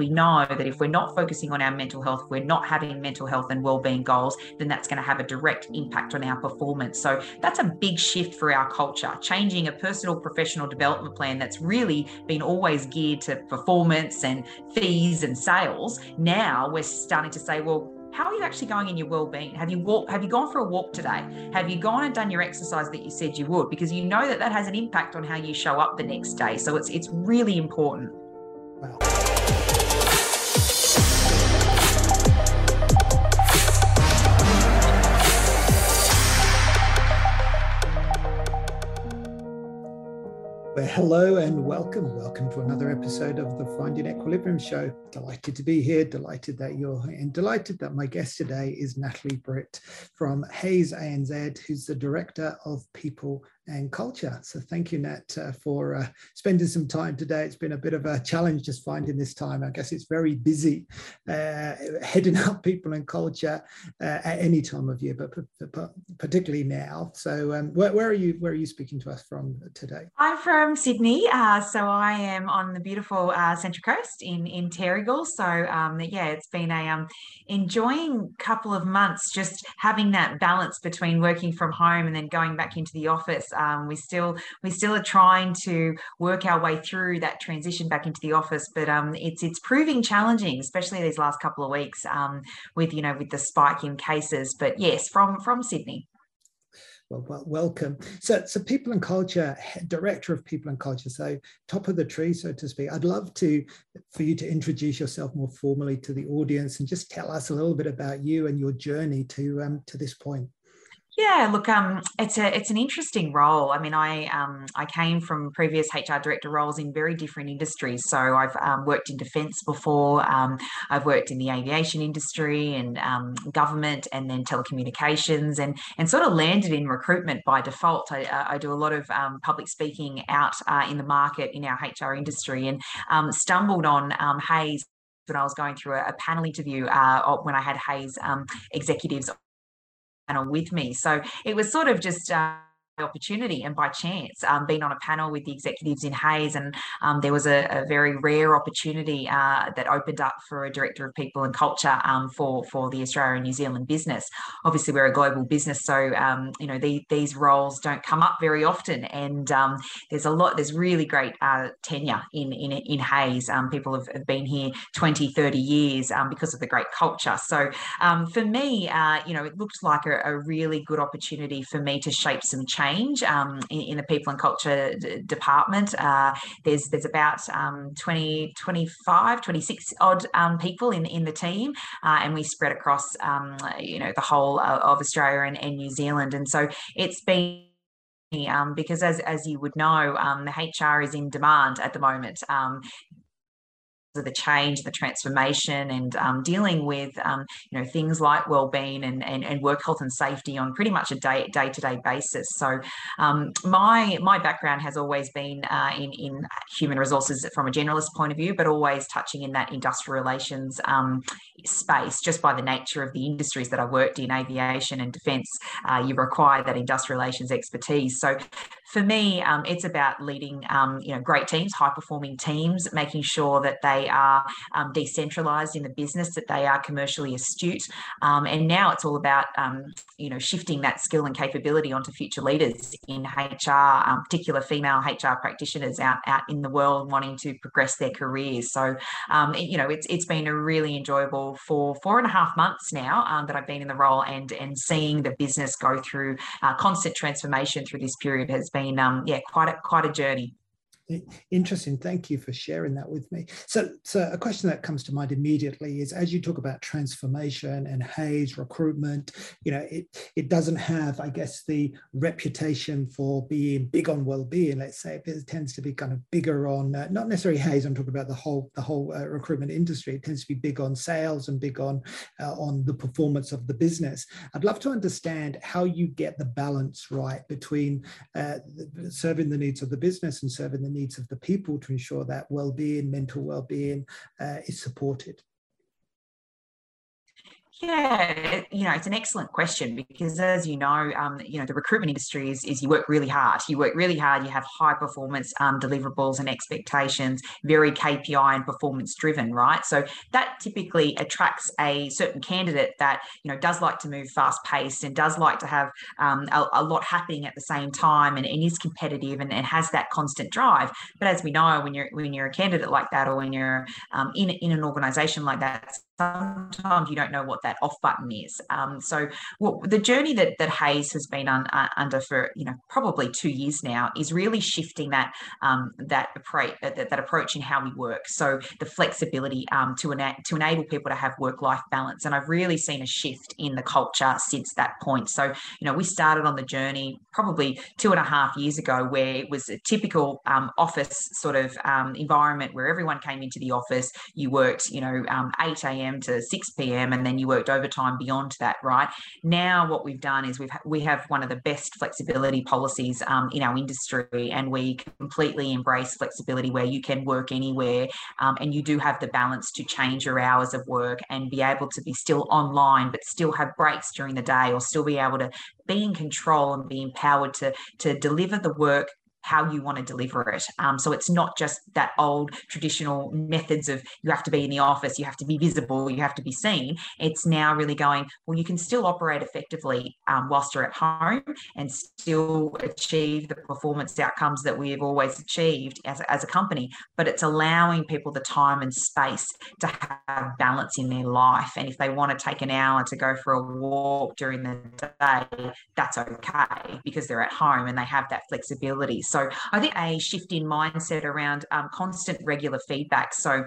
we know that if we're not focusing on our mental health, we're not having mental health and well-being goals, then that's going to have a direct impact on our performance. So that's a big shift for our culture, changing a personal professional development plan that's really been always geared to performance and fees and sales. Now we're starting to say, well, how are you actually going in your well-being have you walk have you gone for a walk today have you gone and done your exercise that you said you would because you know that that has an impact on how you show up the next day so it's it's really important wow. Hello and welcome. Welcome to another episode of the Finding Equilibrium Show. Delighted to be here. Delighted that you're here, and delighted that my guest today is Natalie Britt from Hays ANZ, who's the Director of People and culture. So thank you, Nat, uh, for uh, spending some time today. It's been a bit of a challenge just finding this time. I guess it's very busy uh, heading up people and culture uh, at any time of year, but, particularly now. So um, where, where, are you? Where are you speaking to us from today? I'm from Sydney, uh, so I am on the beautiful uh, Central Coast in in Terrigal. So um, yeah, it's been a um, enjoying couple of months just having that balance between working from home and then going back into the office um, we still we still are trying to work our way through that transition back into the office, but um, it's it's proving challenging, especially these last couple of weeks um, with you know with the spike in cases. But yes, from from Sydney. Well, well, welcome. So, so people and culture, director of people and culture. So, top of the tree, so to speak. I'd love to for you to introduce yourself more formally to the audience and just tell us a little bit about you and your journey to um, to this point. Yeah, look, um, it's a it's an interesting role. I mean, I um, I came from previous HR director roles in very different industries. So I've um, worked in defence before. Um, I've worked in the aviation industry and um, government, and then telecommunications, and and sort of landed in recruitment by default. I, uh, I do a lot of um, public speaking out uh, in the market in our HR industry, and stumbled on Hays when I was going through a, a panel interview uh, when I had Hays executives panel with me. So it was sort of just. Uh, opportunity and by chance um, on a panel with the executives in Hays and um, there was a, a, very rare opportunity uh, that opened up for a director of people and culture um, for for the Australia and New Zealand business. Obviously we're a global business so um, you know the, these roles don't come up very often and um, there's a lot there's really great uh, tenure in in, in Hays. Um, people have, have, been here 20 30 years because of the great culture. So for me uh, you know it looked like a, a really good opportunity for me to shape some change change um, in, in, the people and culture d- department. Uh, there's there's about um, 20, 25, 26 odd um, people in, in the team, uh, and we spread across um, you know the whole of Australia and, and New Zealand. And so it's been um, because as, as you would know, um, the HR is in demand at the moment. Um, of the change, the transformation, and um, dealing with um, you know things like well-being and, and, and work health and safety on pretty much a day day to day basis. So um, my my background has always been uh, in in human resources from a generalist point of view, but always touching in that industrial relations um, space. Just by the nature of the industries that I worked in, aviation and defence, uh, you require that industrial relations expertise. So for me, um, it's about leading um, you know great teams, high performing teams, making sure that they are um, decentralized in the business, that they are commercially astute. Um, and now it's all about, um, you know, shifting that skill and capability onto future leaders in HR, um, particular female HR practitioners out, out in the world wanting to progress their careers. So, um, it, you know, it's, it's been a really enjoyable for four and a half months now um, that I've been in the role and, and seeing the business go through uh, constant transformation through this period has been, yeah, quite a, quite a journey. Interesting. Thank you for sharing that with me. So, so a question that comes to mind immediately is as you talk about transformation and Hays recruitment, you know, it it doesn't have, I guess, the reputation for being big on well-being. Let's say it tends to be kind of bigger on uh, not necessarily Hays. I'm talking about the whole the whole uh, recruitment industry. It tends to be big on sales and big on uh, on the performance of the business. I'd love to understand how you get the balance right between uh, serving the needs of the business and serving the needs of the people to ensure that well-being, mental well-being uh, is supported. Yeah, you know, it's an excellent question because, as you know, um, you know, the recruitment industry is, is you work really hard. You work really hard. You have high performance um, deliverables and expectations, very KPI and performance driven, right? So that typically attracts a certain candidate that you know does like to move fast paced and does like to have um, a, a, lot happening at the same time and, and is competitive and, and, has that constant drive. But as we know, when you're when you're a candidate like that, or when you're um, in in an organisation like that, sometimes you don't know what that off button is. Um, so the journey that that Hays has been uh, under for you know probably two years now is really shifting that um, that approach that, that, approach in how we work. So the flexibility um, to ena- to enable people to have work life balance, and I've really seen a shift in the culture since that point. So you know we started on the journey probably two and a half years ago, where it was a typical um, office sort of um, environment where everyone came into the office, you worked you know um, eight a.m a.m. to 6 p.m. and then you worked overtime beyond that, right? Now what we've done is we've we have one of the best flexibility policies um, in our industry, and we completely embrace flexibility where you can work anywhere, um, and you do have the balance to change your hours of work and be able to be still online, but still have breaks during the day, or still be able to be in control and be empowered to to deliver the work how you want to deliver it. Um, so it's not just that old traditional methods of you have to be in the office, you have to be visible, you have to be seen. It's now really going, well, you can still operate effectively um, whilst you're at home and still achieve the performance outcomes that we have always achieved as, as a company, but it's allowing people the time and space to have balance in their life. And if they want to take an hour to go for a walk during the day, that's okay because they're at home and they have that flexibility. So I think a shift in mindset around um, constant regular feedback. So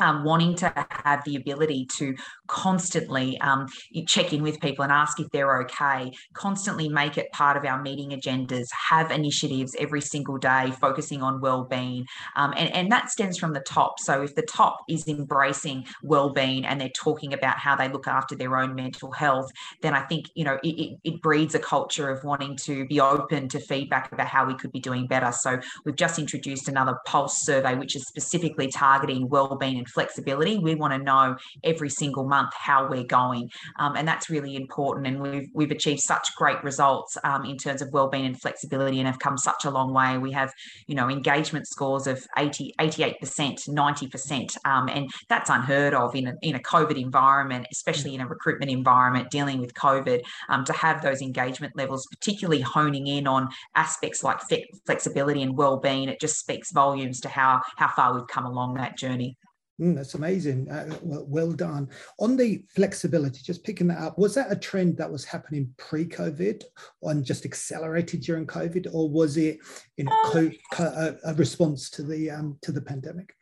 um, wanting to have the ability to constantly um, check in with people and ask if they're okay, constantly make it part of our meeting agendas, have initiatives every single day focusing on well-being, um, and, and that stems from the top. So if the top is embracing well-being and they're talking about how they look after their own mental health, then I think you know it, it breeds a culture of wanting to be open to feedback about how we could be doing better. So we've just introduced another pulse survey, which is specifically targeting well-being and flexibility. We want to know every single month how we're going, um, and that's really important. And we've we've achieved such great results um, in terms of well-being and flexibility, and have come such a long way. We have you know engagement scores of 80, 88 percent, ninety percent, um, and that's unheard of in a, in a COVID environment, especially in a recruitment environment dealing with COVID. Um, to have those engagement levels, particularly honing in on aspects like flexibility and well-being, it just speaks volumes to how how far we've come along that journey. Mm, that's amazing. Uh, well, well, done. On the flexibility, just picking that up, was that a trend that was happening pre-COVID and just accelerated during COVID, or was it in a, co- co- a response to the um, to the pandemic?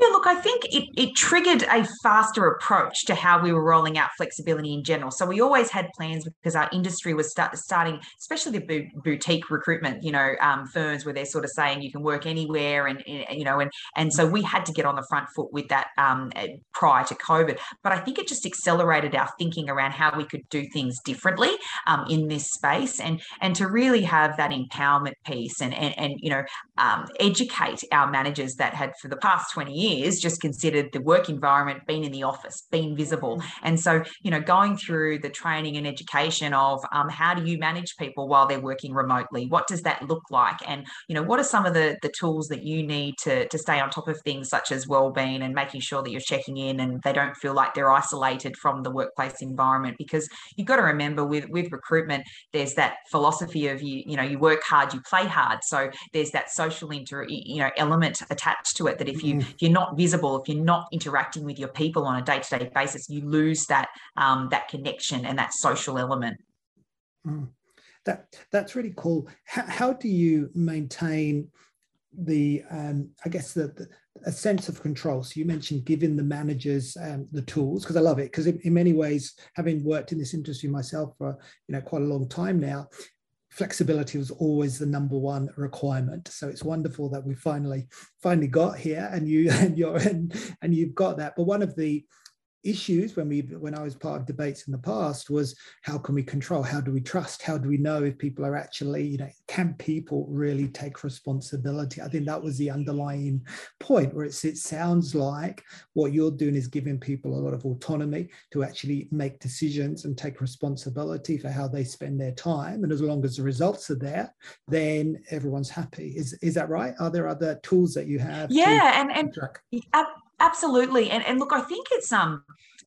Yeah, look, I think it, it triggered a faster approach to how we were rolling out flexibility in general. So we always had plans because our industry was start, starting, especially the boutique recruitment, you know, um, firms where they're sort of saying you can work anywhere, and, and, you know, and and so we had to get on the front foot with that um, eh, prior to COVID. But I think it just accelerated our thinking around how we could do things differently um, in this space, and and to really have that empowerment piece, and and, and you know, um, educate our managers that had for the past twenty years years just considered the work environment being in the office, being visible. Mm. And so, you know, going through the training and education of um, how do you manage people while they're working remotely? What does that look like? And, you know, what are some of the, the tools that you need to, to stay on top of things such as well-being and making sure that you're checking in and they don't feel like they're isolated from the workplace environment? Because you've got to remember with, with recruitment, there's that philosophy of you, you know, you work hard, you play hard. So there's that social inter, you know, element attached to it that if you, mm. if you're not visible, if you're not interacting with your people on a day-to-day basis, you lose that um, that connection and that social element. Mm. That that's really cool. How, how do you maintain the um, I guess the, the, a sense of control. So you mentioned giving the managers um, the tools because I love it because in, in, many ways, having worked in this industry myself for you know quite a long time now, flexibility was always the number one requirement. So it's wonderful that we finally finally got here, and you and you're and, and you've got that. But one of the issues when we when I was part of debates in the past was how can we control? How do we trust? How do we know if people are actually, you know, can people really take responsibility? I think that was the underlying point where it's, it sounds like what you're doing is giving people a lot of autonomy to actually make decisions and take responsibility for how they spend their time. And as long as the results are there, then everyone's happy. Is is that right? Are there other tools that you have? Yeah, and and absolutely. And and look, I think it's um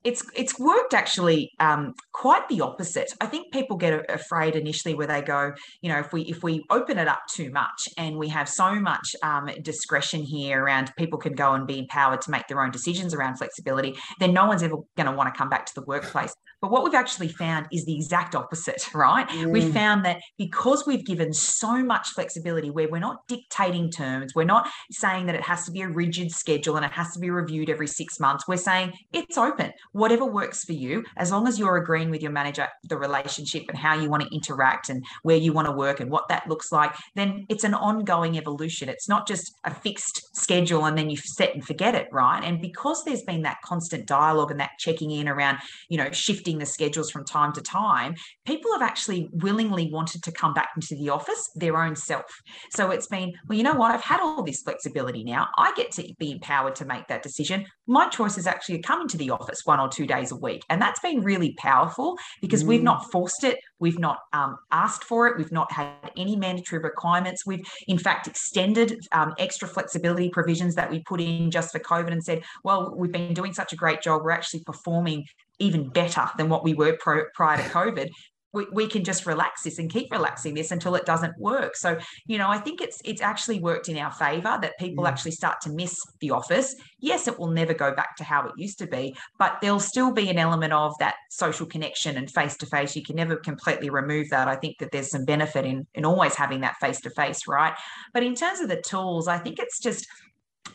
it's it's worked actually um, quite the opposite. I think people get afraid initially where they go, you know, if we if we open it up too much and we have so much um, discretion here around people can go and be empowered to make their own decisions around flexibility, then no one's ever going to want to come back to the workplace. But what we've actually found is the exact opposite, right? Mm. We found that because we've given so much flexibility where we're not dictating terms, we're not saying that it has to be a rigid schedule and it has to be reviewed every six months. We're saying it's open whatever works for you, as long as you're agreeing with your manager, the relationship and how you want to interact and where you want to work and what that looks like, then it's an ongoing evolution. It's not just a fixed schedule and then you set and forget it, right? And because there's been that constant dialogue and that checking in around, you know, shifting the schedules from time to time, people have actually willingly wanted to come back into the office their own self. So it's been, well, you know what? I've had all this flexibility now. I get to be empowered to make that decision. My choice is actually coming to the office one or two days a week. And that's been really powerful because mm. we've not forced it. We've not um, asked for it. We've not had any mandatory requirements. We've, in fact, extended um, extra flexibility provisions that we put in just for COVID and said, well, we've been doing such a great job. We're actually performing even better than what we were pro- prior to COVID. We, we can just relax this and keep relaxing this until it doesn't work. So you know i think it's it's actually worked in our favor that people yeah. actually start to miss the office. Yes it will never go back to how it used to be but there'll still be an element of that social connection and face to face you can never completely remove that. I think that there's some benefit in in always having that face to face right? But in terms of the tools i think it's just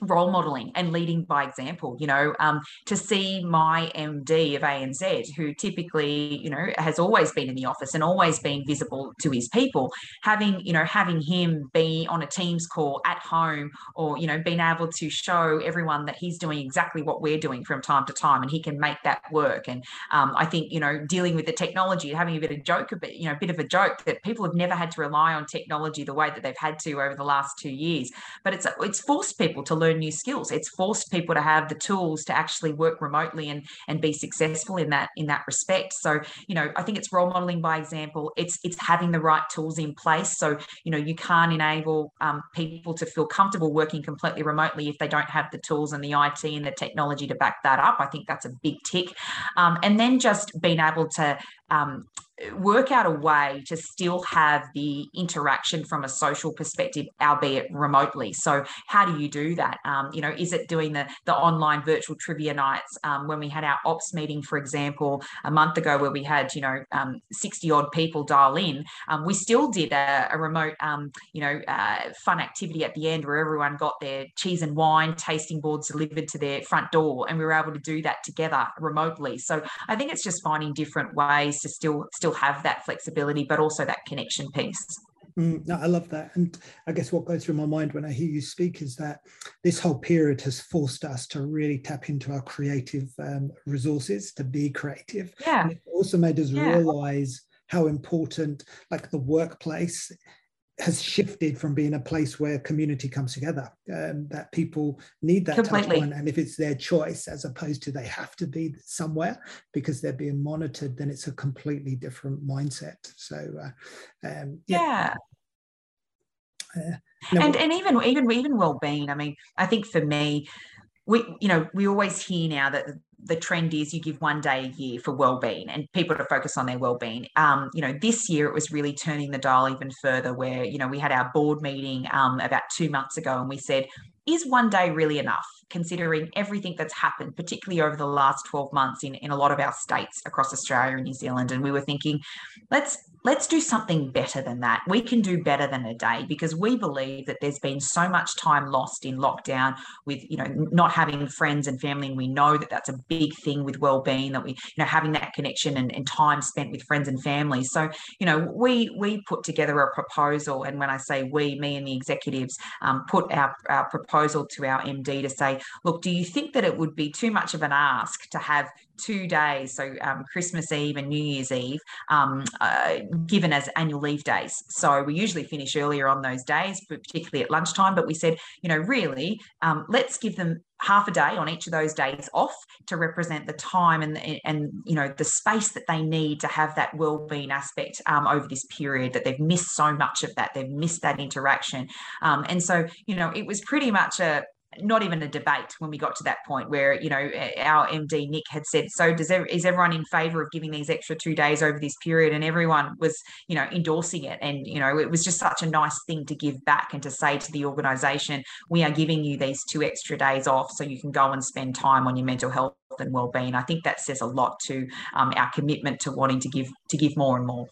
role modeling and leading by example you know um, to see my md of anz who typically you know has always been in the office and always been visible to his people having you know having him be on a teams call at home or you know being able to show everyone that he's doing exactly what we're doing from time to time and he can make that work. And um, i think you know dealing with the technology having a bit of joke a bit you know a bit of a joke that people have never had to rely on technology the way that they've had to over the last two years. But it's it's forced people to learn new skills. It's forced people to have the tools to actually work remotely and and be successful in that in that respect. So you know, I think it's role modeling by example. It's it's having the right tools in place. So you know, you can't enable um, people to feel comfortable working completely remotely if they don't have the tools and the IT and the technology to back that up. I think that's a big tick. Um, and then just being able to um, work out a way to still have the interaction from a social perspective, albeit remotely. So, how do you do that? Um, you know, is it doing the the online virtual trivia nights? Um, when we had our ops meeting, for example, a month ago, where we had you know um, sixty odd people dial in, um, we still did a, a remote um, you know uh, fun activity at the end where everyone got their cheese and wine tasting boards delivered to their front door, and we were able to do that together remotely. So, I think it's just finding different ways to still still have that flexibility, but also that connection piece. Mm, no, I love that. And I guess what goes through my mind when I hear you speak is that this whole period has forced us to really tap into our creative um, resources to be creative. Yeah. And it also made us yeah. realize how important, like the workplace, has shifted from being a place where community comes together um, that people need that Completely. and if it's their choice as opposed to they have to be somewhere because they're being monitored then it's a completely different mindset so uh, um, yeah, yeah. Uh, no, and and even even even well-being i mean i think for me we you know we always hear now that the trend is you give one day a year for well-being and people to focus on their well-being. Um, you know this year it was really turning the dial even further where you know we had our board meeting um, about two months ago and we said is one day really enough? Considering everything that's happened particularly over the last 12 months in, in a lot of our states across australia and new zealand. And we were thinking let's let's do something better than that. We can do better than a day because we believe that there's been so much time lost in lockdown with, you know, not having friends and family. And we know that that's a big thing with well-being that we, you know, having that connection and, and time spent with friends and family. So, you know, we, we put together a proposal. And when I say we, me and the executives um, put our, our proposal to our MD to say, look, do you think that it would be too much of an ask to have two days, so um, Christmas Eve and New Year's Eve, um, uh, given as annual leave days. So we usually finish earlier on those days, particularly at lunchtime. But we said, you know, really, um, let's give them half a day on each of those days off to represent the time and and you know the space that they need to have that well-being aspect um, over this period that they've missed so much of that they've missed that interaction um, and so you know it was pretty much a not even a debate when we got to that point where you know our MD Nick had said so does is everyone in favor of giving these extra two days over this period? And everyone was you know endorsing it. And you know it was just such a nice thing to give back and to say to the organization we are giving you these two extra days off so you can go and spend time on your mental health and well-being. I think that says a lot to um, our commitment to wanting to give to give more and more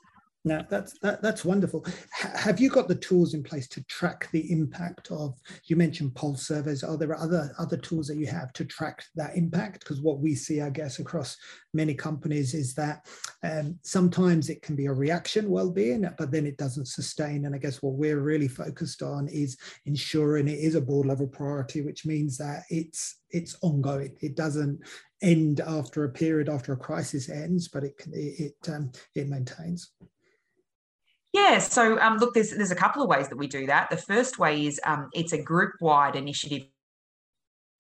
now that's that, that's wonderful. H- have you got the tools in place to track the impact of? You mentioned pulse surveys. Are there other other tools that you have to track that impact? Because what we see, I guess, across many companies is that um, sometimes it can be a reaction well-being, but then it doesn't sustain. And I guess what we're really focused on is ensuring it is a board level priority, which means that it's it's ongoing. It doesn't end after a period after a crisis ends, but it it it, um, it maintains. Yeah, so um, look, there's there's a couple of ways that we do that. The first way is um, it's a group wide initiative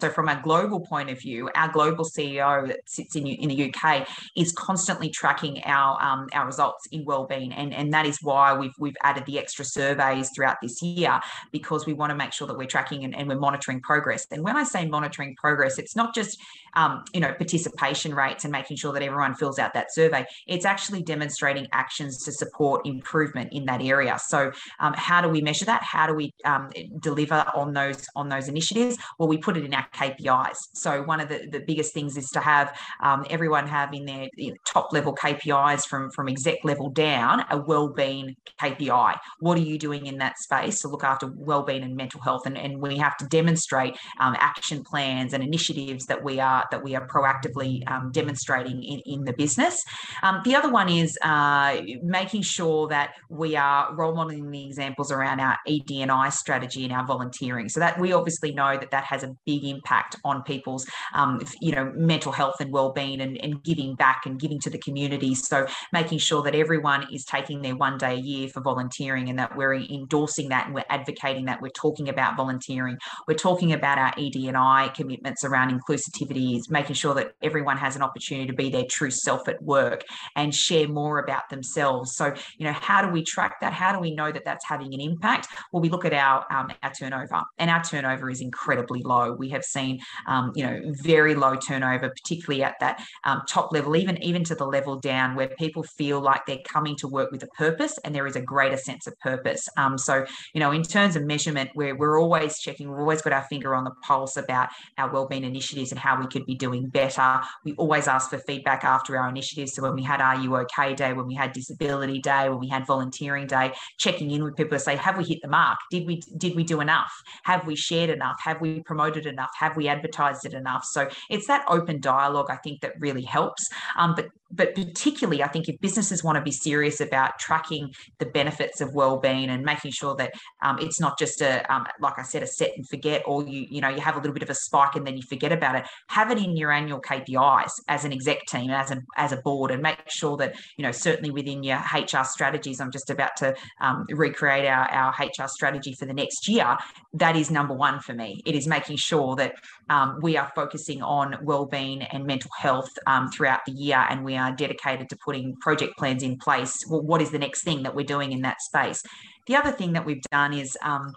so, from a global point of view, our global CEO that sits in, in the UK is constantly tracking our um, our results in wellbeing, and and that is why we've we've added the extra surveys throughout this year because we want to make sure that we're tracking and, and we're monitoring progress. And when I say monitoring progress, it's not just um, you know participation rates and making sure that everyone fills out that survey. It's actually demonstrating actions to support improvement in that area. So, um, how do we measure that? How do we um, deliver on those on those initiatives? Well, we put it in our KPIs. So one of the, the biggest things is to have um, everyone having their you know, top level KPIs from, from exec level down, a well-being KPI. What are you doing in that space to look after well-being and mental health? And, and we have to demonstrate um, action plans and initiatives that we are that we are proactively um, demonstrating in, in the business. Um, the other one is uh, making sure that we are role modeling the examples around our ED&I strategy and our volunteering. So that we obviously know that that has a big impact impact on people's, um, you know, mental health and well-being and, and giving back and giving to the community. So making sure that everyone is taking their one day a year for volunteering and that we're endorsing that and we're advocating that we're talking about volunteering. We're talking about our ED&I commitments around inclusivity, is making sure that everyone has an opportunity to be their true self at work and share more about themselves. So, you know, how do we track that? How do we know that that's having an impact? Well, we look at our um, our turnover, and our turnover is incredibly low. We have seen, um, you know, very low turnover, particularly at that um, top level, even even to the level down where people feel like they're coming to work with a purpose and there is a greater sense of purpose. Um, so, you know, in terms of measurement, we're, we're always checking, we've always got our finger on the pulse about our wellbeing initiatives and how we could be doing better. We always ask for feedback after our initiatives. So when we had Are You OK Day, when we had Disability Day, when we had Volunteering Day, checking in with people to say, have we hit the mark? Did we did we do enough? Have we shared enough? Have we promoted enough? Have we advertised it enough? So it's that open dialogue I think that really helps. Um, but but particularly I think if businesses want to be serious about tracking the benefits of well-being and making sure that um, it's not just a um, like I said a set and forget or you you know you have a little bit of a spike and then you forget about it have it in your annual KPIs as an exec team as a as a board and make sure that you know certainly within your HR strategies I'm just about to um, recreate our, our HR strategy for the next year that is number one for me. It is making sure that um, we are focusing on well-being and mental health um, throughout the year and we are dedicated to putting project plans in place. Well, what is the next thing that we're doing in that space? The other thing that we've done is um,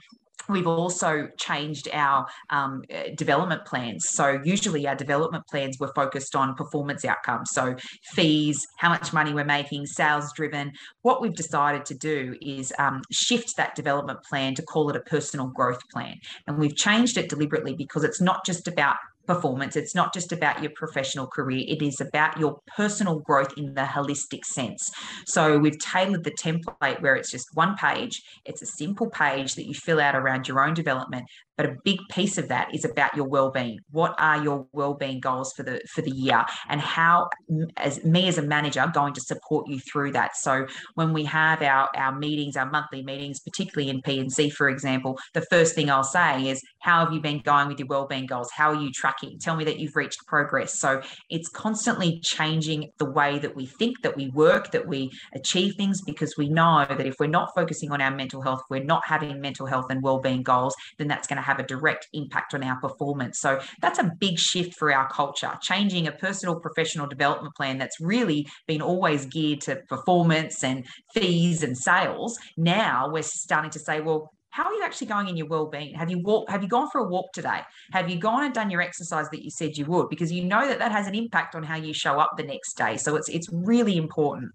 We've also changed our um, uh, development plans. So, usually, our development plans were focused on performance outcomes. So, fees, how much money we're making, sales driven. What we've decided to do is um, shift that development plan to call it a personal growth plan. And we've changed it deliberately because it's not just about performance. It's not just about your professional career, it is about your personal growth in the holistic sense. So we've tailored the template where it's just one page, it's a simple page that you fill out around your own development, but a big piece of that is about your well-being. What are your well-being goals for the for the year? And how as me as a manager going to support you through that. So when we have our our meetings our monthly meetings particularly in P&C for example the first thing I'll say is how have you been going with your well-being goals? How are you tracking? Tell me that you've reached progress. So it's constantly changing the way that we think that we work that we achieve things because we know that if we're not focusing on our mental health we're not having mental health and well-being goals then that's going to have a direct impact on our performance. So that's a big shift for our culture changing a personal professional development plan that's really been always geared to performance and fees and sales. Now we're starting to say well how are you actually going in your well-being? Have you walked have you gone for a walk today? Have you gone and done your exercise that you said you would? Because you know that that has an impact on how you show up the next day. So it's it's really important.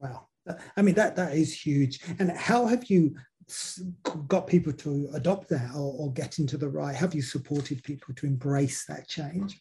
Wow. I mean that that is huge. And how have you got people to adopt that or, or get into the right? Have you supported people to embrace that change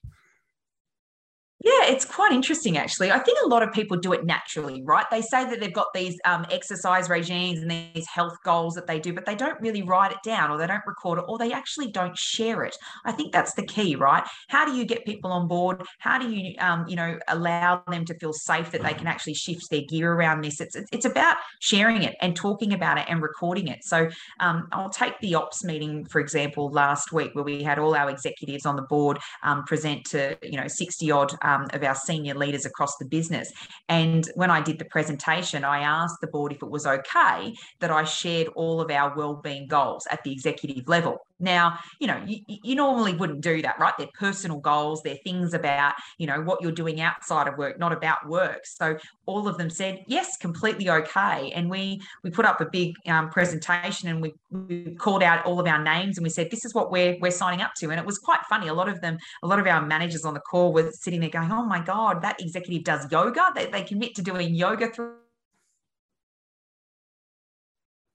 yeah, it's quite interesting actually. I think a lot of people do it naturally, right? They say that they've got these um, exercise regimes and these health goals that they do, but they don't really write it down or they don't record it or they actually don't share it. I think that's the key, right? How do you get people on board? How do you, um, you know, allow them to feel safe that they can actually shift their gear around this? It's it's about sharing it and talking about it and recording it. So um, I'll take the ops meeting for example last week where we had all our executives on the board um, present to you know sixty odd um, of our senior leaders across the business. And when I did the presentation, I asked the board if it was okay that I shared all of our well-being goals at the executive level. Now, you know, you, you normally wouldn't do that, right? They're personal goals, they're things about, you know, what you're doing outside of work, not about work. So all of them said, yes, completely okay. And we we put up a big um, presentation and we, we called out all of our names and we said, this is what we're we're signing up to. And it was quite funny. A lot of them, a lot of our managers on the call were sitting there going, oh my God, that executive does yoga. They, they commit to doing yoga through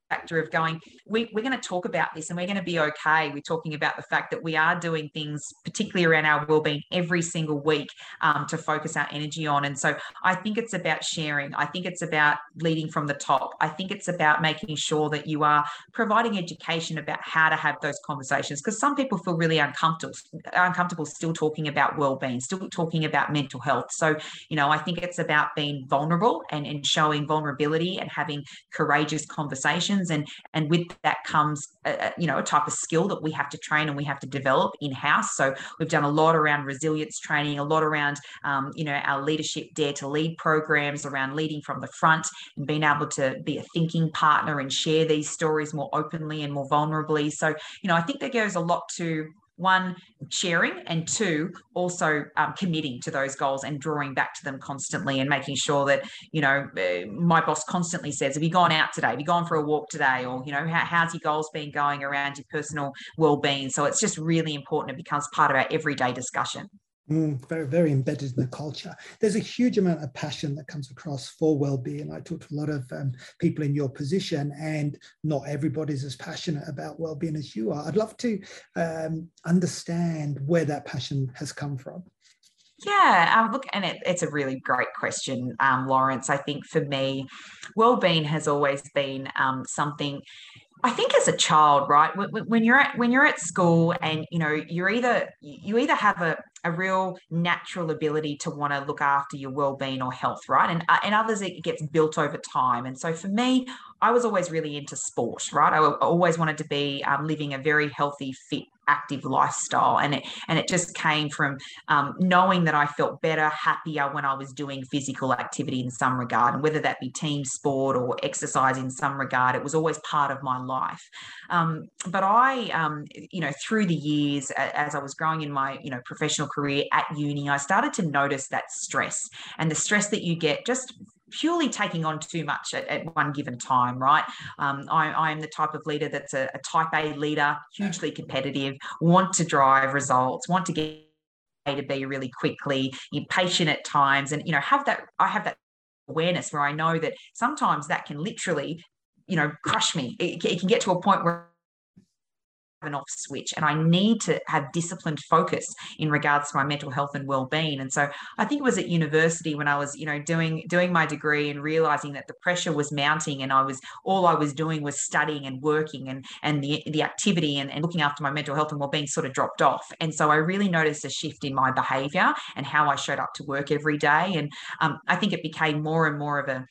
factor of going, we, we're going to talk about this and we're going to be okay. We're talking about the fact that we are doing things, particularly around our well-being, every single week um, to focus our energy on. And so I think it's about sharing. I think it's about leading from the top. I think it's about making sure that you are providing education about how to have those conversations because some people feel really uncomfortable, uncomfortable still talking about well-being, still talking about mental health. So, you know, I think it's about being vulnerable and, and showing vulnerability and having courageous conversations and and with that comes a, you know a type of skill that we have to train and we have to develop in house so we've done a lot around resilience training a lot around um, you know our leadership dare to lead programs around leading from the front and being able to be a thinking partner and share these stories more openly and more vulnerably. So you know i think that goes a lot to one sharing and two also um, committing to those goals and drawing back to them constantly and making sure that you know uh, my boss constantly says have you gone out today? Have you gone for a walk today? Or you know how, how's your goals been going around your personal well-being? So it's just really important it becomes part of our everyday discussion Mm, very, very embedded in the culture. There's a huge amount of passion that comes across for well-being. I talk to a lot of um, people in your position, and not everybody's as passionate about well-being as you are. I'd love to um, understand where that passion has come from. Yeah, um, look, and it, it's a really great question, um, Lawrence. I think for me, well-being has always been um, something I think as a child, right, when you're at when you're at school and you know you're either you either have a, a real natural ability to want to look after your well-being or health, right, and uh, and others it gets built over time. And so for me, I was always really into sport, right? I always wanted to be um, living a very healthy, fit active lifestyle and it and it just came from um, knowing that I felt better happier when I was doing physical activity in some regard and whether that be team sport or exercise in some regard it was always part of my life um, but I um, you know through the years as I was growing in my you know professional career at uni I started to notice that stress and the stress that you get just purely taking on too much at, at one given time, right? Um, I, am the type of leader that's a, a type A leader, hugely competitive, want to drive results, want to get A to B really quickly, impatient at times, and you know have that. I have that awareness where I know that sometimes that can literally, you know, crush me. It, it can get to a point where an off switch and I need to have disciplined focus in regards to my mental health and well-being. And so I think it was at university when I was, you know, doing doing my degree and realizing that the pressure was mounting and I was all I was doing was studying and working and and the the activity and, and looking after my mental health and well-being sort of dropped off. And so I really noticed a shift in my behavior and how I showed up to work every day. And um, I think it became more and more of a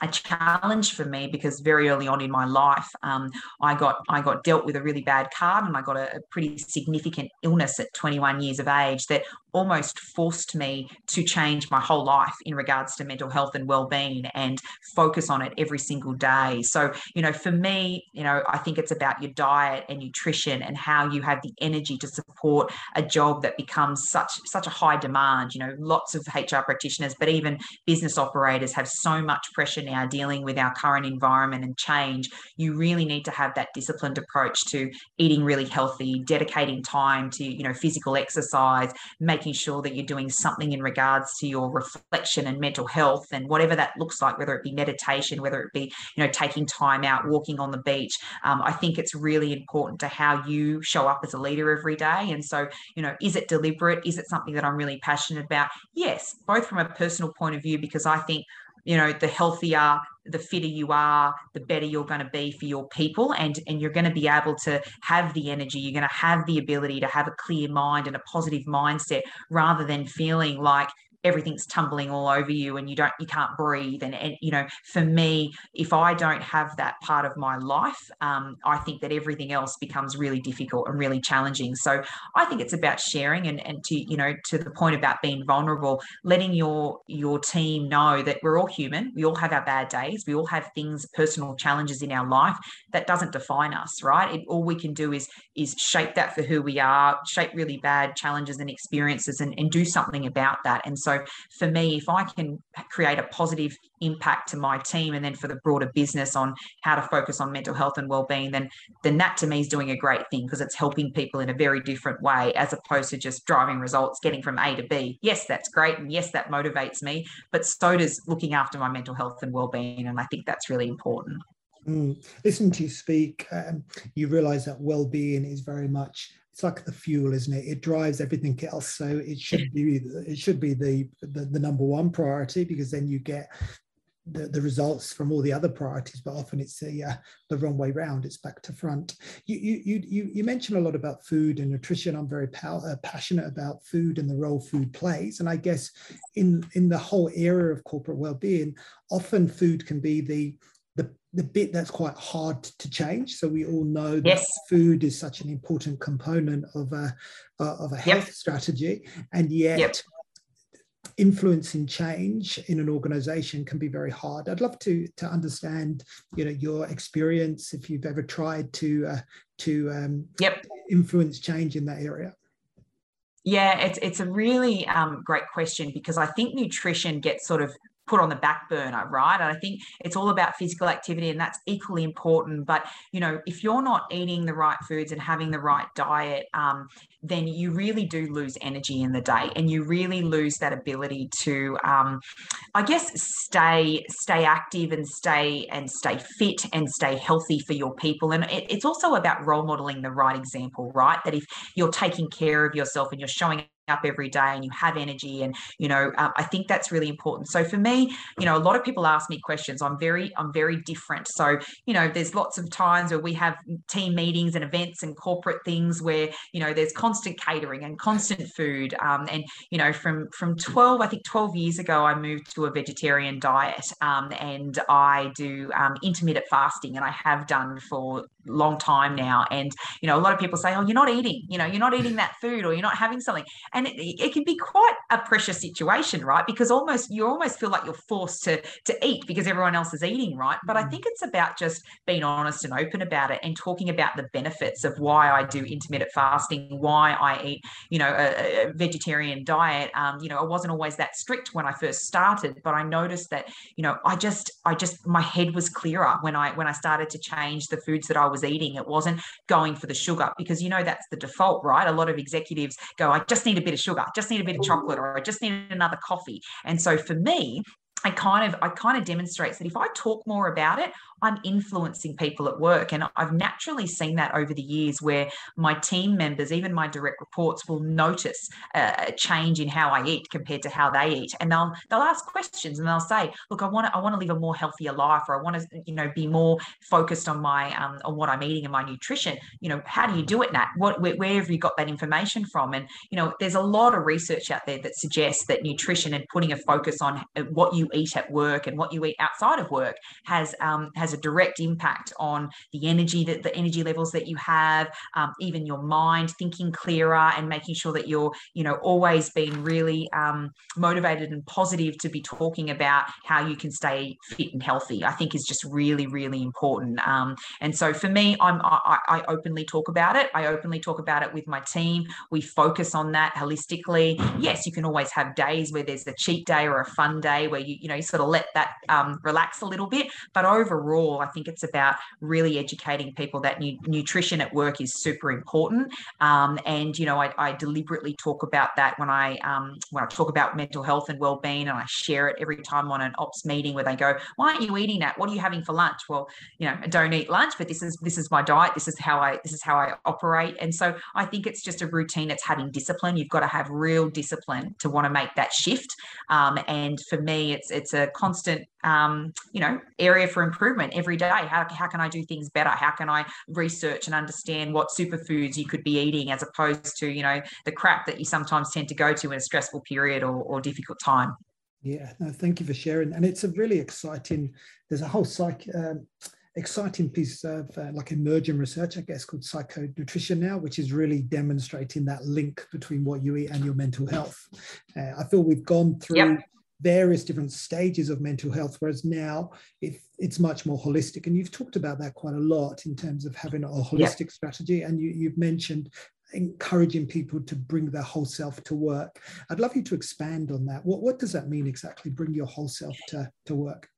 a challenge for me because very early on in my life, um, I got I got dealt with a really bad card and I got a, a, pretty significant illness at 21 years of age that almost forced me to change my whole life in regards to mental health and well-being and focus on it every single day. So, you know, for me, you know, I think it's about your diet and nutrition and how you have the energy to support a job that becomes such such a high demand. You know, lots of HR practitioners, but even business operators have so much pressure now dealing with our current environment and change. You really need to have that disciplined approach to eating really healthy, dedicating time to, you know, physical exercise, making sure that you're doing something in regards to your reflection and mental health and whatever that looks like, whether it be meditation, whether it be, you know, taking time out, walking on the beach. Um, I think it's really important to how you show up as a leader every day. And so, you know, is it deliberate? Is it something that I'm really passionate about? Yes, both from a personal point of view, because I think you know the healthier the fitter you are the better you're going to be for your people and and you're going to be able to have the energy you're going to have the ability to have a clear mind and a positive mindset rather than feeling like everything's tumbling all over you and you don't you can't breathe. And, and you know for me if i don't have that part of my life um, i think that everything else becomes really difficult and really challenging. So i think it's about sharing and, and to you know to the point about being vulnerable letting your your team know that we're all human. We all have our bad days. We all have things personal challenges in our life that doesn't define us right? It, all we can do is is shape that for who we are shape really bad challenges and experiences and, and do something about that. And so so for me, if I can create a positive impact to my team and then for the broader business on how to focus on mental health and well-being, then then that to me is doing a great thing because it's helping people in a very different way as opposed to just driving results, getting from A to B. Yes, that's great. And yes, that motivates me, but so does looking after my mental health and well-being. And I think that's really important. Mm. Listen to you speak, um, you realize that well-being is very much it's like the fuel, isn't it? It drives everything else. So it should be it should be the the, the number one priority because then you get the, the results from all the other priorities, but often it's the uh, the wrong way round. It's back to front. You you you you mentioned a lot about food and nutrition. I'm very uh, passionate about food and the role food plays. And I guess in in the whole area of corporate well-being, often food can be the the, bit that's quite hard to change. So we all know that food is such an important component of a uh, of a health yep. strategy, and yet yep. influencing change in an organization can be very hard. I'd love to to understand, you know, your experience if you've ever tried to uh, to um, yep. influence change in that area. Yeah, it's it's a really um, great question because I think nutrition gets sort of put on the back burner, right? And I think it's all about physical activity and that's equally important. But, you know, if you're not eating the right foods and having the right diet, um, then you really do lose energy in the day and you really lose that ability to um, i guess stay stay active and stay and stay fit and stay healthy for your people and it, it's also about role modeling the right example right that if you're taking care of yourself and you're showing up every day and you have energy and you know um, i think that's really important. So for me you know a lot of people ask me questions. I'm very i'm very different. So you know there's lots of times where we have team meetings and events and corporate things where you know there's constant catering and constant food. Um, and you know from from 12 i think 12 years ago i moved to a vegetarian diet um, and i do um, intermittent fasting and i have done for long time now and you know a lot of people say oh you're not eating you know you're not eating that food or you're not having something and it, it can be quite a pressure situation right? Because almost you almost feel like you're forced to to eat because everyone else is eating right? But i mm. think it's about just being honest and open about it and talking about the benefits of why i do intermittent fasting why i eat you know a, a vegetarian diet. Um, you know i wasn't always that strict when i first started but i noticed that you know i just i just my head was clearer when i when i started to change the foods that i was eating it wasn't going for the sugar because you know that's the default right a lot of executives go i just need a bit of sugar, just need a bit of chocolate, or I just need another coffee. And so for me, I kind of I kind of demonstrates that if I talk more about it, I'm influencing people at work. And I've naturally seen that over the years where my team members, even my direct reports, will notice a change in how I eat compared to how they eat. And they'll they'll ask questions and they'll say, look, I want to I want to live a more healthier life or I want to, you know, be more focused on my um on what I'm eating and my nutrition. You know, how do you do it, Nat? What where, where have you got that information from? And you know, there's a lot of research out there that suggests that nutrition and putting a focus on uh, what you eat at work and what you eat outside of work has um, has a direct impact on the energy that the energy levels that you have, um, even your mind thinking clearer and making sure that you're you know always being really um, motivated and positive to be talking about how you can stay fit and healthy. I think is just really really important. Um, and so for me, I'm I, I openly talk about it. I openly talk about it with my team. We focus on that holistically. Yes, you can always have days where there's a cheat day or a fun day where you you know you sort of let that um, relax a little bit. But overall, I think it's about really educating people that nu- nutrition at work is super important. Um, and you know, I, I, deliberately talk about that when I um, when I talk about mental health and well-being, and I share it every time on an ops meeting where they go, "Why aren't you eating that? What are you having for lunch?" Well, you know, I don't eat lunch, but this is this is my diet. This is how I this is how I operate. And so I think it's just a routine. It's having discipline. You've got to have real discipline to want to make that shift. Um, and for me, it's it's a constant um, you know area for improvement every day. How, how can i do things better? How can i research and understand what superfoods you could be eating as opposed to you know the crap that you sometimes tend to go to in a stressful period or, or difficult time? Yeah no thank you for sharing. And it's a really exciting there's a whole psych um, exciting piece of uh, like emerging research i guess called psychonutrition now which is really demonstrating that link between what you eat and your mental health. Uh, i feel we've gone through yep various different stages of mental health, whereas now it, it's much more holistic. And you've talked about that quite a lot in terms of having a holistic yeah. strategy. And you, you've mentioned encouraging people to bring their whole self to work. I'd love you to expand on that. What, what does that mean exactly, bring your whole self to, to work?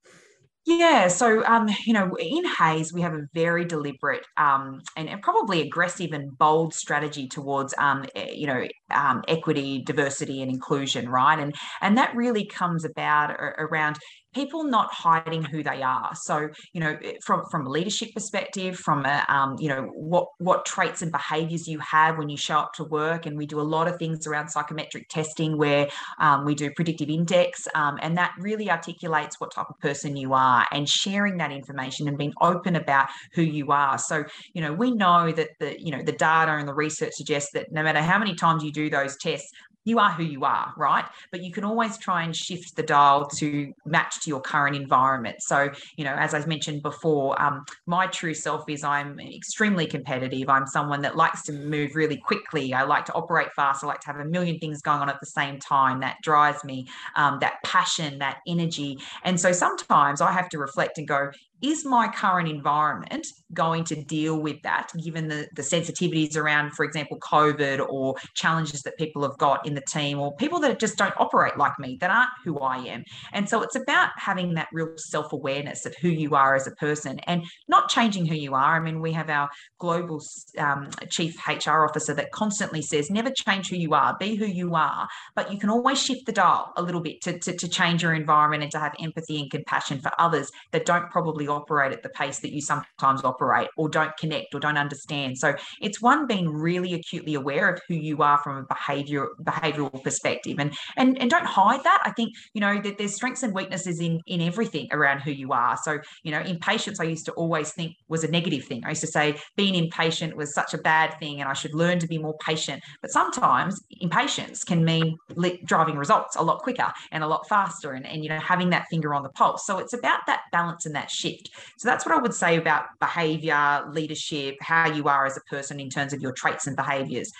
Yeah, so um, you know, in Hays, we have a very deliberate um, and, and, probably aggressive and bold strategy towards um, you know um, equity, diversity, and inclusion, right? And and that really comes about around people not hiding who they are so you know eh, from from a leadership perspective from a um, you know what what traits and behaviors you have when you show up to work and we do a lot of things around psychometric testing where um, we do predictive index um, and that really articulates what type of person you are and sharing that information and being open about who you are so you know we know that the you know the data and the research suggests that no matter how many times you do those tests you are who you are, right? But you can always try and shift the dial to match to your current environment. So, you know, as I mentioned before, um, my true self is I'm extremely competitive. I'm someone that likes to move really quickly. I like to operate fast. I like to have a million things going on at the same time. That drives me, um, that passion, that energy. And so sometimes I have to reflect and go, is my current environment going to deal with that given the, the sensitivities around for example covid or challenges that people have got in the team or people that just don't operate like me that aren't who i am? And so it's about having that real self-awareness of who you are as a person and not changing who you are. I mean we have our global um, chief hr officer that constantly says never change who you are be who you are. But you can always shift the dial a little bit to, to, to change your environment and to have empathy and compassion for others that don't probably operate at the pace that you sometimes operate or don't connect or don't understand. So it's one being really acutely aware of who you are from a behavior behavioral perspective and and and don't hide that. I think, you know, that there's strengths and weaknesses in in everything around who you are. So, you know, impatience I used to always think was a negative thing. I used to say being impatient was such a bad thing and I should learn to be more patient. But sometimes impatience can mean driving results a lot quicker and a lot faster and, and you know having that finger on the pulse. So it's about that balance and that shift shift. So that's what I would say about behavior, leadership, how you are as a person in terms of your traits and behaviors.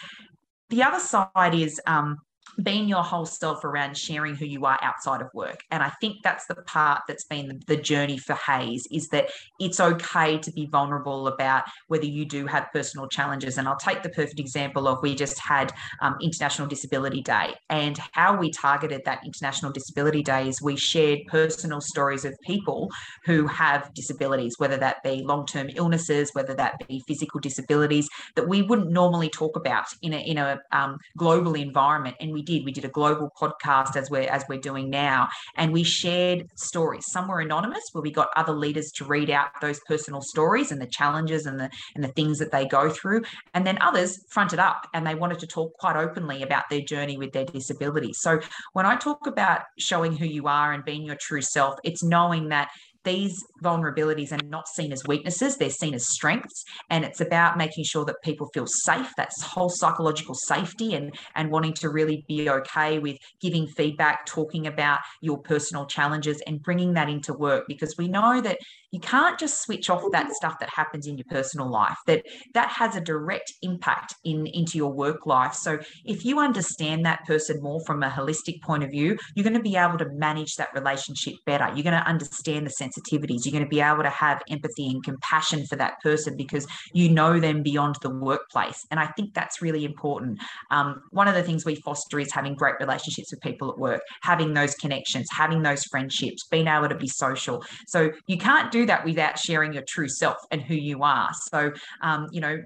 The other side is um, being your whole self around sharing who you are outside of work. And I think that's the part that's been the journey for Hays is that it's okay to be vulnerable about whether you do have personal challenges. And I'll take the perfect example of we just had um, International Disability Day and how we targeted that International Disability Day is we shared personal stories of people who have disabilities, whether that be long term illnesses, whether that be physical disabilities that we wouldn't normally talk about in a, in a um, global environment. And we we did. We did a global podcast as we're as we're doing now, and we shared stories. Some were anonymous, where we got other leaders to read out those personal stories and the challenges and the and the things that they go through, and then others fronted up and they wanted to talk quite openly about their journey with their disability. So when I talk about showing who you are and being your true self, it's knowing that these vulnerabilities are not seen as weaknesses, they're seen as strengths. And it's about making sure that people feel safe, that's whole psychological safety and, and wanting to really be okay with giving feedback, talking about your personal challenges and bringing that into work because we know that you can't just switch off that stuff that happens in your personal life that that has a direct impact in into your work life. So if you understand that person more from a holistic point of view you're going to be able to manage that relationship better. You're going to understand the sensitivities. You're going to be able to have empathy and compassion for that person because you know them beyond the workplace. And i think that's really important. Um, one of the things we foster is having great relationships with people at work having those connections having those friendships being able to be social. So you can't do do that without sharing your true self and who you are. So, um, you know,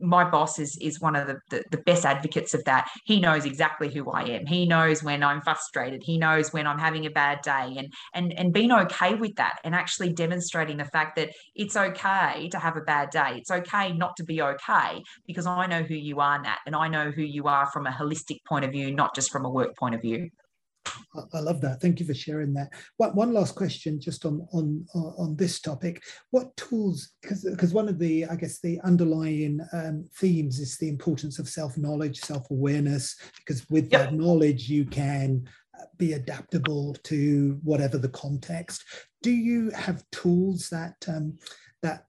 my boss is is one of the, the, the best advocates of that. He knows exactly who I am. He knows when I'm frustrated. He knows when I'm having a bad day, and and and being okay with that, and actually demonstrating the fact that it's okay to have a bad day. It's okay not to be okay because I know who you are, Nat, and I know who you are from a holistic point of view, not just from a work point of view. I love that. Thank you for sharing that. One last question, just on on on this topic. What tools? Because because one of the I guess the underlying um, themes is the importance of self knowledge, self awareness. Because with yep. that knowledge, you can uh, be adaptable to whatever the context. Do you have tools that um, that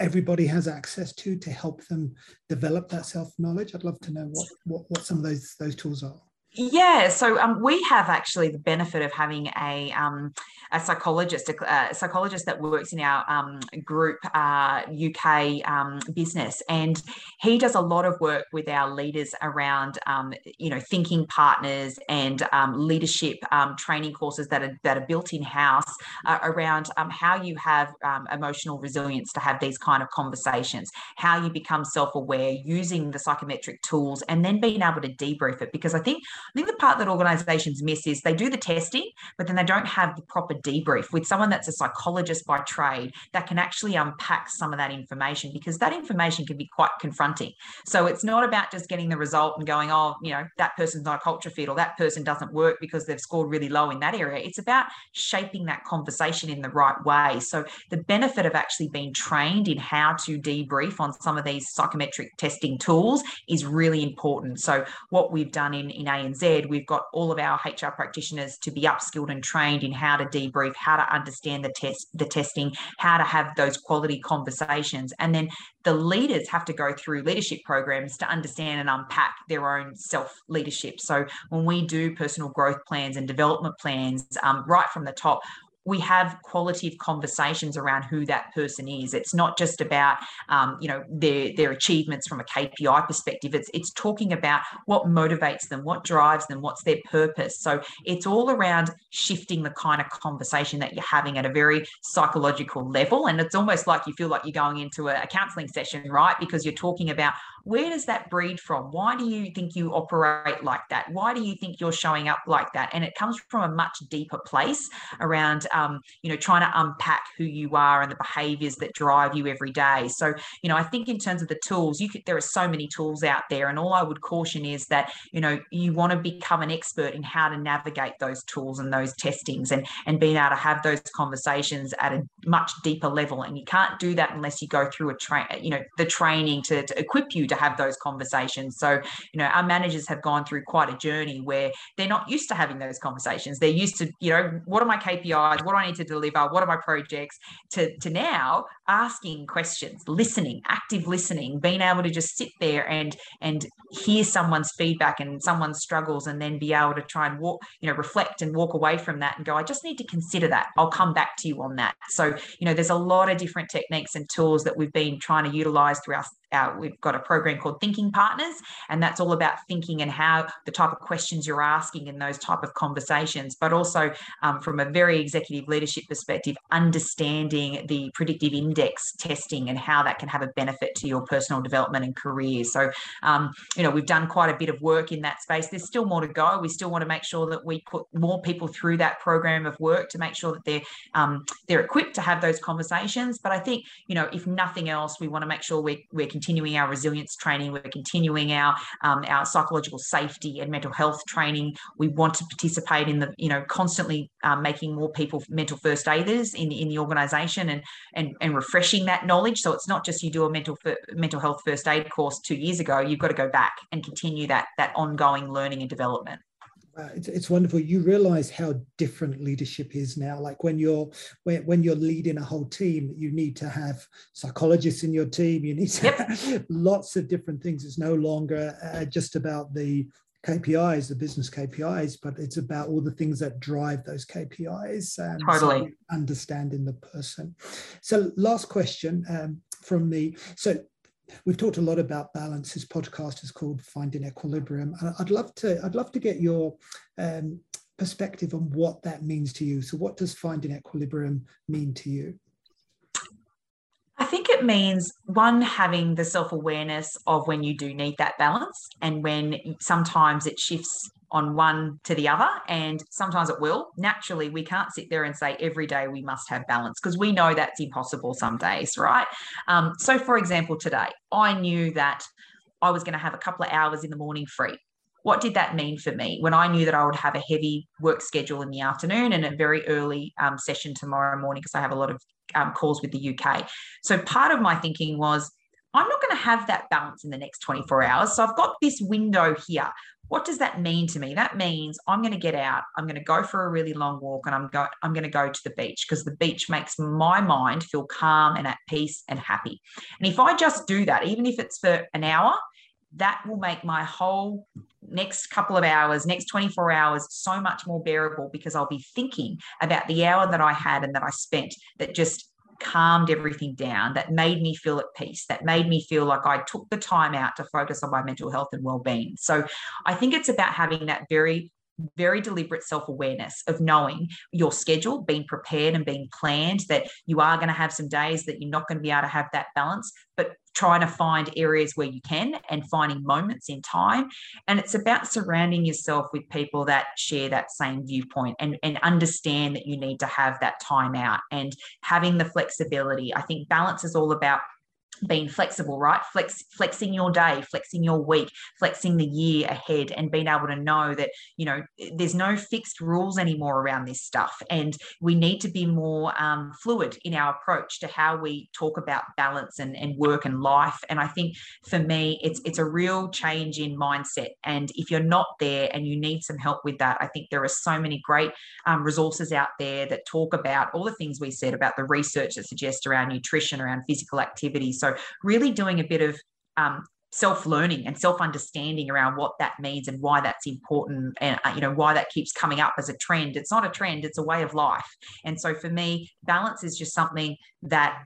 everybody has access to to help them develop that self knowledge? I'd love to know what, what what some of those those tools are. Yeah, so um, we have actually the benefit of having a um, a psychologist, a, a, psychologist that works in our um, group uh, UK um, business, and he does a lot of work with our leaders around um, you know thinking partners and um, leadership training courses that are that are built in house uh, around how you have emotional resilience to have these kind of conversations, how you become self aware using the psychometric tools, and then being able to debrief it because I think I think the part that organizations miss is they do the testing, but then they don't have the proper debrief with someone that's a psychologist by trade that can actually unpack some of that information because that information can be quite confronting. So it's not about just getting the result and going, oh, you know, that person's not a culture fit or that person doesn't work because they've scored really low in that area. It's about shaping that conversation in the right way. So the benefit of actually being trained in how to debrief on some of these psychometric testing tools is really important. So what we've done in, in A ANZ, we've got all of our HR practitioners to be upskilled and trained in how to debrief, how to understand the test, the testing, how to have those quality conversations. And then the leaders have to go through leadership programs to understand and unpack their own self leadership. So when we do personal growth plans and development plans um, right from the top, we have qualitative conversations around who that person is. It's not just about um, you know their their achievements from a KPI perspective. It's it's talking about what motivates them, what drives them, what's their purpose. So it's all around shifting the kind of conversation that you're having at a very psychological level, and it's almost like you feel like you're going into a, a counselling session, right? Because you're talking about where does that breed from? Why do you think you operate like that? Why do you think you're showing up like that? And it comes from a much deeper place around, um, Um, you know, trying to unpack who you are and the behaviors that drive you every day. So, you know, I think in terms of the tools, you could, there are so many tools out there. And all I would caution is that, you know, you want to become an expert in how to navigate those tools and those testings and, and being able to have those conversations at a much deeper level. And you can't do that unless you go through a train, you know, the training to, to equip you to have those conversations. So, you know, our managers have gone through quite a journey where they're not used to having those conversations. They're used to, you know, what are my KPIs? What I need to deliver? What are my projects? To, to now asking questions, listening, active listening, being able to just sit there and and hear someone's feedback and someone's struggles and then be able to try and walk, you know, reflect and walk away from that and go, I just need to consider that. I'll come back to you on that. So, you know, there's a lot of different techniques and tools that we've been trying to utilize through our, our, we've got a program called Thinking Partners, and that's all about thinking and how the type of questions you're asking in those type of conversations, but also um, from a very executive leadership perspective, understanding the predictive index testing and how that can have a benefit to your personal development and career. So, um, you know, we've done quite a bit of work in that space. There's still more to go. We still want to make sure that we put more people through that program of work to make sure that they're um, they're equipped to have those conversations. But I think, you know, if nothing else, we want to make sure we're, we're continuing our resilience training, we're continuing our um, our psychological safety and mental health training. We want to participate in the, you know, constantly um, making more people mental first aiders in, in the organisation and, and and refreshing that knowledge. So it's not just you do a mental mental health first aid course two years ago. You've got to go back and continue that that ongoing learning and development. Uh, it's, it's wonderful you realize how different leadership is now like when you're when, when you're leading a whole team you need to have psychologists in your team you need to have lots of different things it's no longer uh, just about the KPIs, the business KPIs, but it's about all the things that drive those KPIs. Um, totally. So understanding the person. So, last question um, from me. So, we've talked a lot about balance. This podcast is called Finding Equilibrium. And I'd love to, I'd love to get your um, perspective on what that means to you. So, what does finding equilibrium mean to you? I think it means one having the self awareness of when you do need that balance and when sometimes it shifts on one to the other, and sometimes it will. Naturally, we can't sit there and say every day we must have balance because we know that's impossible some days, right? Um, so, for example, today I knew that I was going to have a couple of hours in the morning free. What did that mean for me when I knew that I would have a heavy work schedule in the afternoon and a very early um, session tomorrow morning because I have a lot of um, calls with the UK? So, part of my thinking was I'm not going to have that balance in the next 24 hours. So I've got this window here what does that mean to me? That means I'm going to get out, I'm going to go for a really long walk, and I'm go I'm going to go to the beach because the beach makes my mind feel calm and at peace and happy. And if I just do that, even if it's for an hour, that will make my whole next couple of hours, next 24 hours, so much more bearable because I'll be thinking about the hour that I had and that I spent that just calmed everything down, that made me feel at peace, that made me feel like I took the time out to focus on my mental health and well-being. So I think it's about having that very very deliberate self awareness of knowing your schedule, being prepared and being planned that you are going to have some days that you're not going to be able to have that balance, but trying to find areas where you can and finding moments in time. And it's about surrounding yourself with people that share that same viewpoint and, and understand that you need to have that time out and having the flexibility. I think balance is all about being flexible, right? Flex, flexing your day, flexing your week, flexing the year ahead, and being able to know that, you know, there's no fixed rules anymore around this stuff. And we need to be more um, fluid in our approach to how we talk about balance and, and work and life. And I think for me, it's it's a real change in mindset. And if you're not there and you need some help with that, I think there are so many great um, resources out there that talk about all the things we said about the research that suggests around nutrition, around physical activity. So really doing a bit of um, self-learning and self-understanding around what that means and why that's important and uh, you know why that keeps coming up as a trend. It's not a trend it's a way of life. And so for me balance is just something that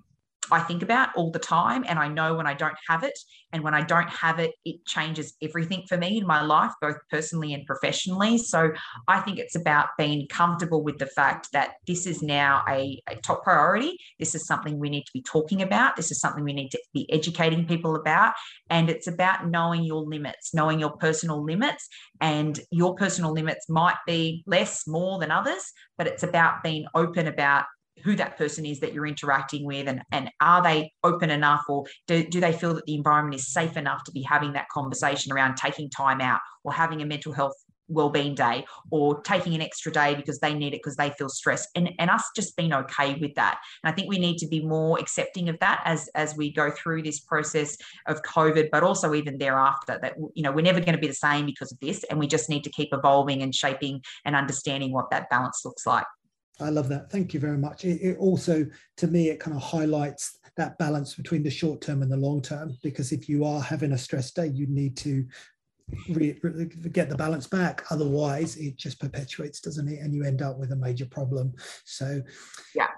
I think about all the time. And I know when I don't have it. And when I don't have it, it changes everything for me in my life, both personally and professionally. So I think it's about being comfortable with the fact that this is now a, a top priority. This is something we need to be talking about. This is something we need to be educating people about. And it's about knowing your limits, knowing your personal limits. And your personal limits might be less, more than others, but it's about being open about who that person is that you're interacting with and, and are they open enough or do, do they feel that the environment is safe enough to be having that conversation around taking time out or having a mental health well-being day or taking an extra day because they need it because they feel stressed and, and us just being okay with that. And i think we need to be more accepting of that as as we go through this process of covid but also even thereafter that you know we're never going to be the same because of this and we just need to keep evolving and shaping and understanding what that balance looks like I love that. Thank you very much. It, it, also, to me, it kind of highlights that balance between the short term and the long term. Because if you are having a stress day, you need to re, re, get the balance back. Otherwise, it just perpetuates, doesn't it? And you end up with a major problem. So, yeah.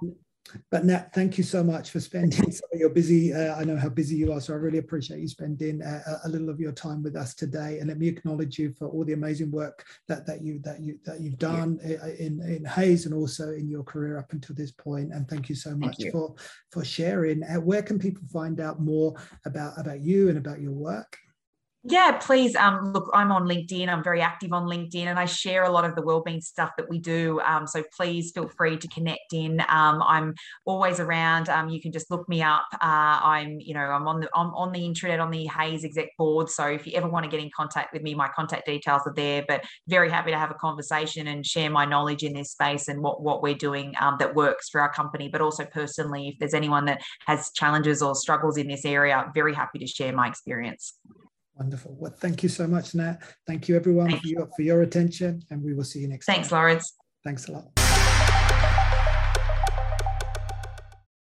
But Nat, thank you so much for spending some of your busy. Uh, I know how busy you are, so I really appreciate you spending uh, a little of your time with us today. And let me acknowledge you for all the amazing work that that you that you that you've done uh, in in Hays and also in your career up until this point. And thank you so much you. for for sharing. Uh, where can people find out more about about you and about your work? Yeah, please. Um, look, I'm on LinkedIn. I'm very active on LinkedIn, and I share a lot of the wellbeing stuff that we do. Um, so please feel free to connect in. Um, I'm always around. Um, you can just look me up. Uh, I'm, you know, I'm on the I'm on the internet on the Hays exec board. So if you ever want to get in contact with me, my contact details are there. But very happy to have a conversation and share my knowledge in this space and what what we're doing um, that works for our company. But also personally, if there's anyone that has challenges or struggles in this area, very happy to share my experience. Wonderful. Well, thank you so much, Nat. Thank you, everyone, for your, for your attention, and we will see you next time. Thanks, time. Lawrence. Thanks a lot.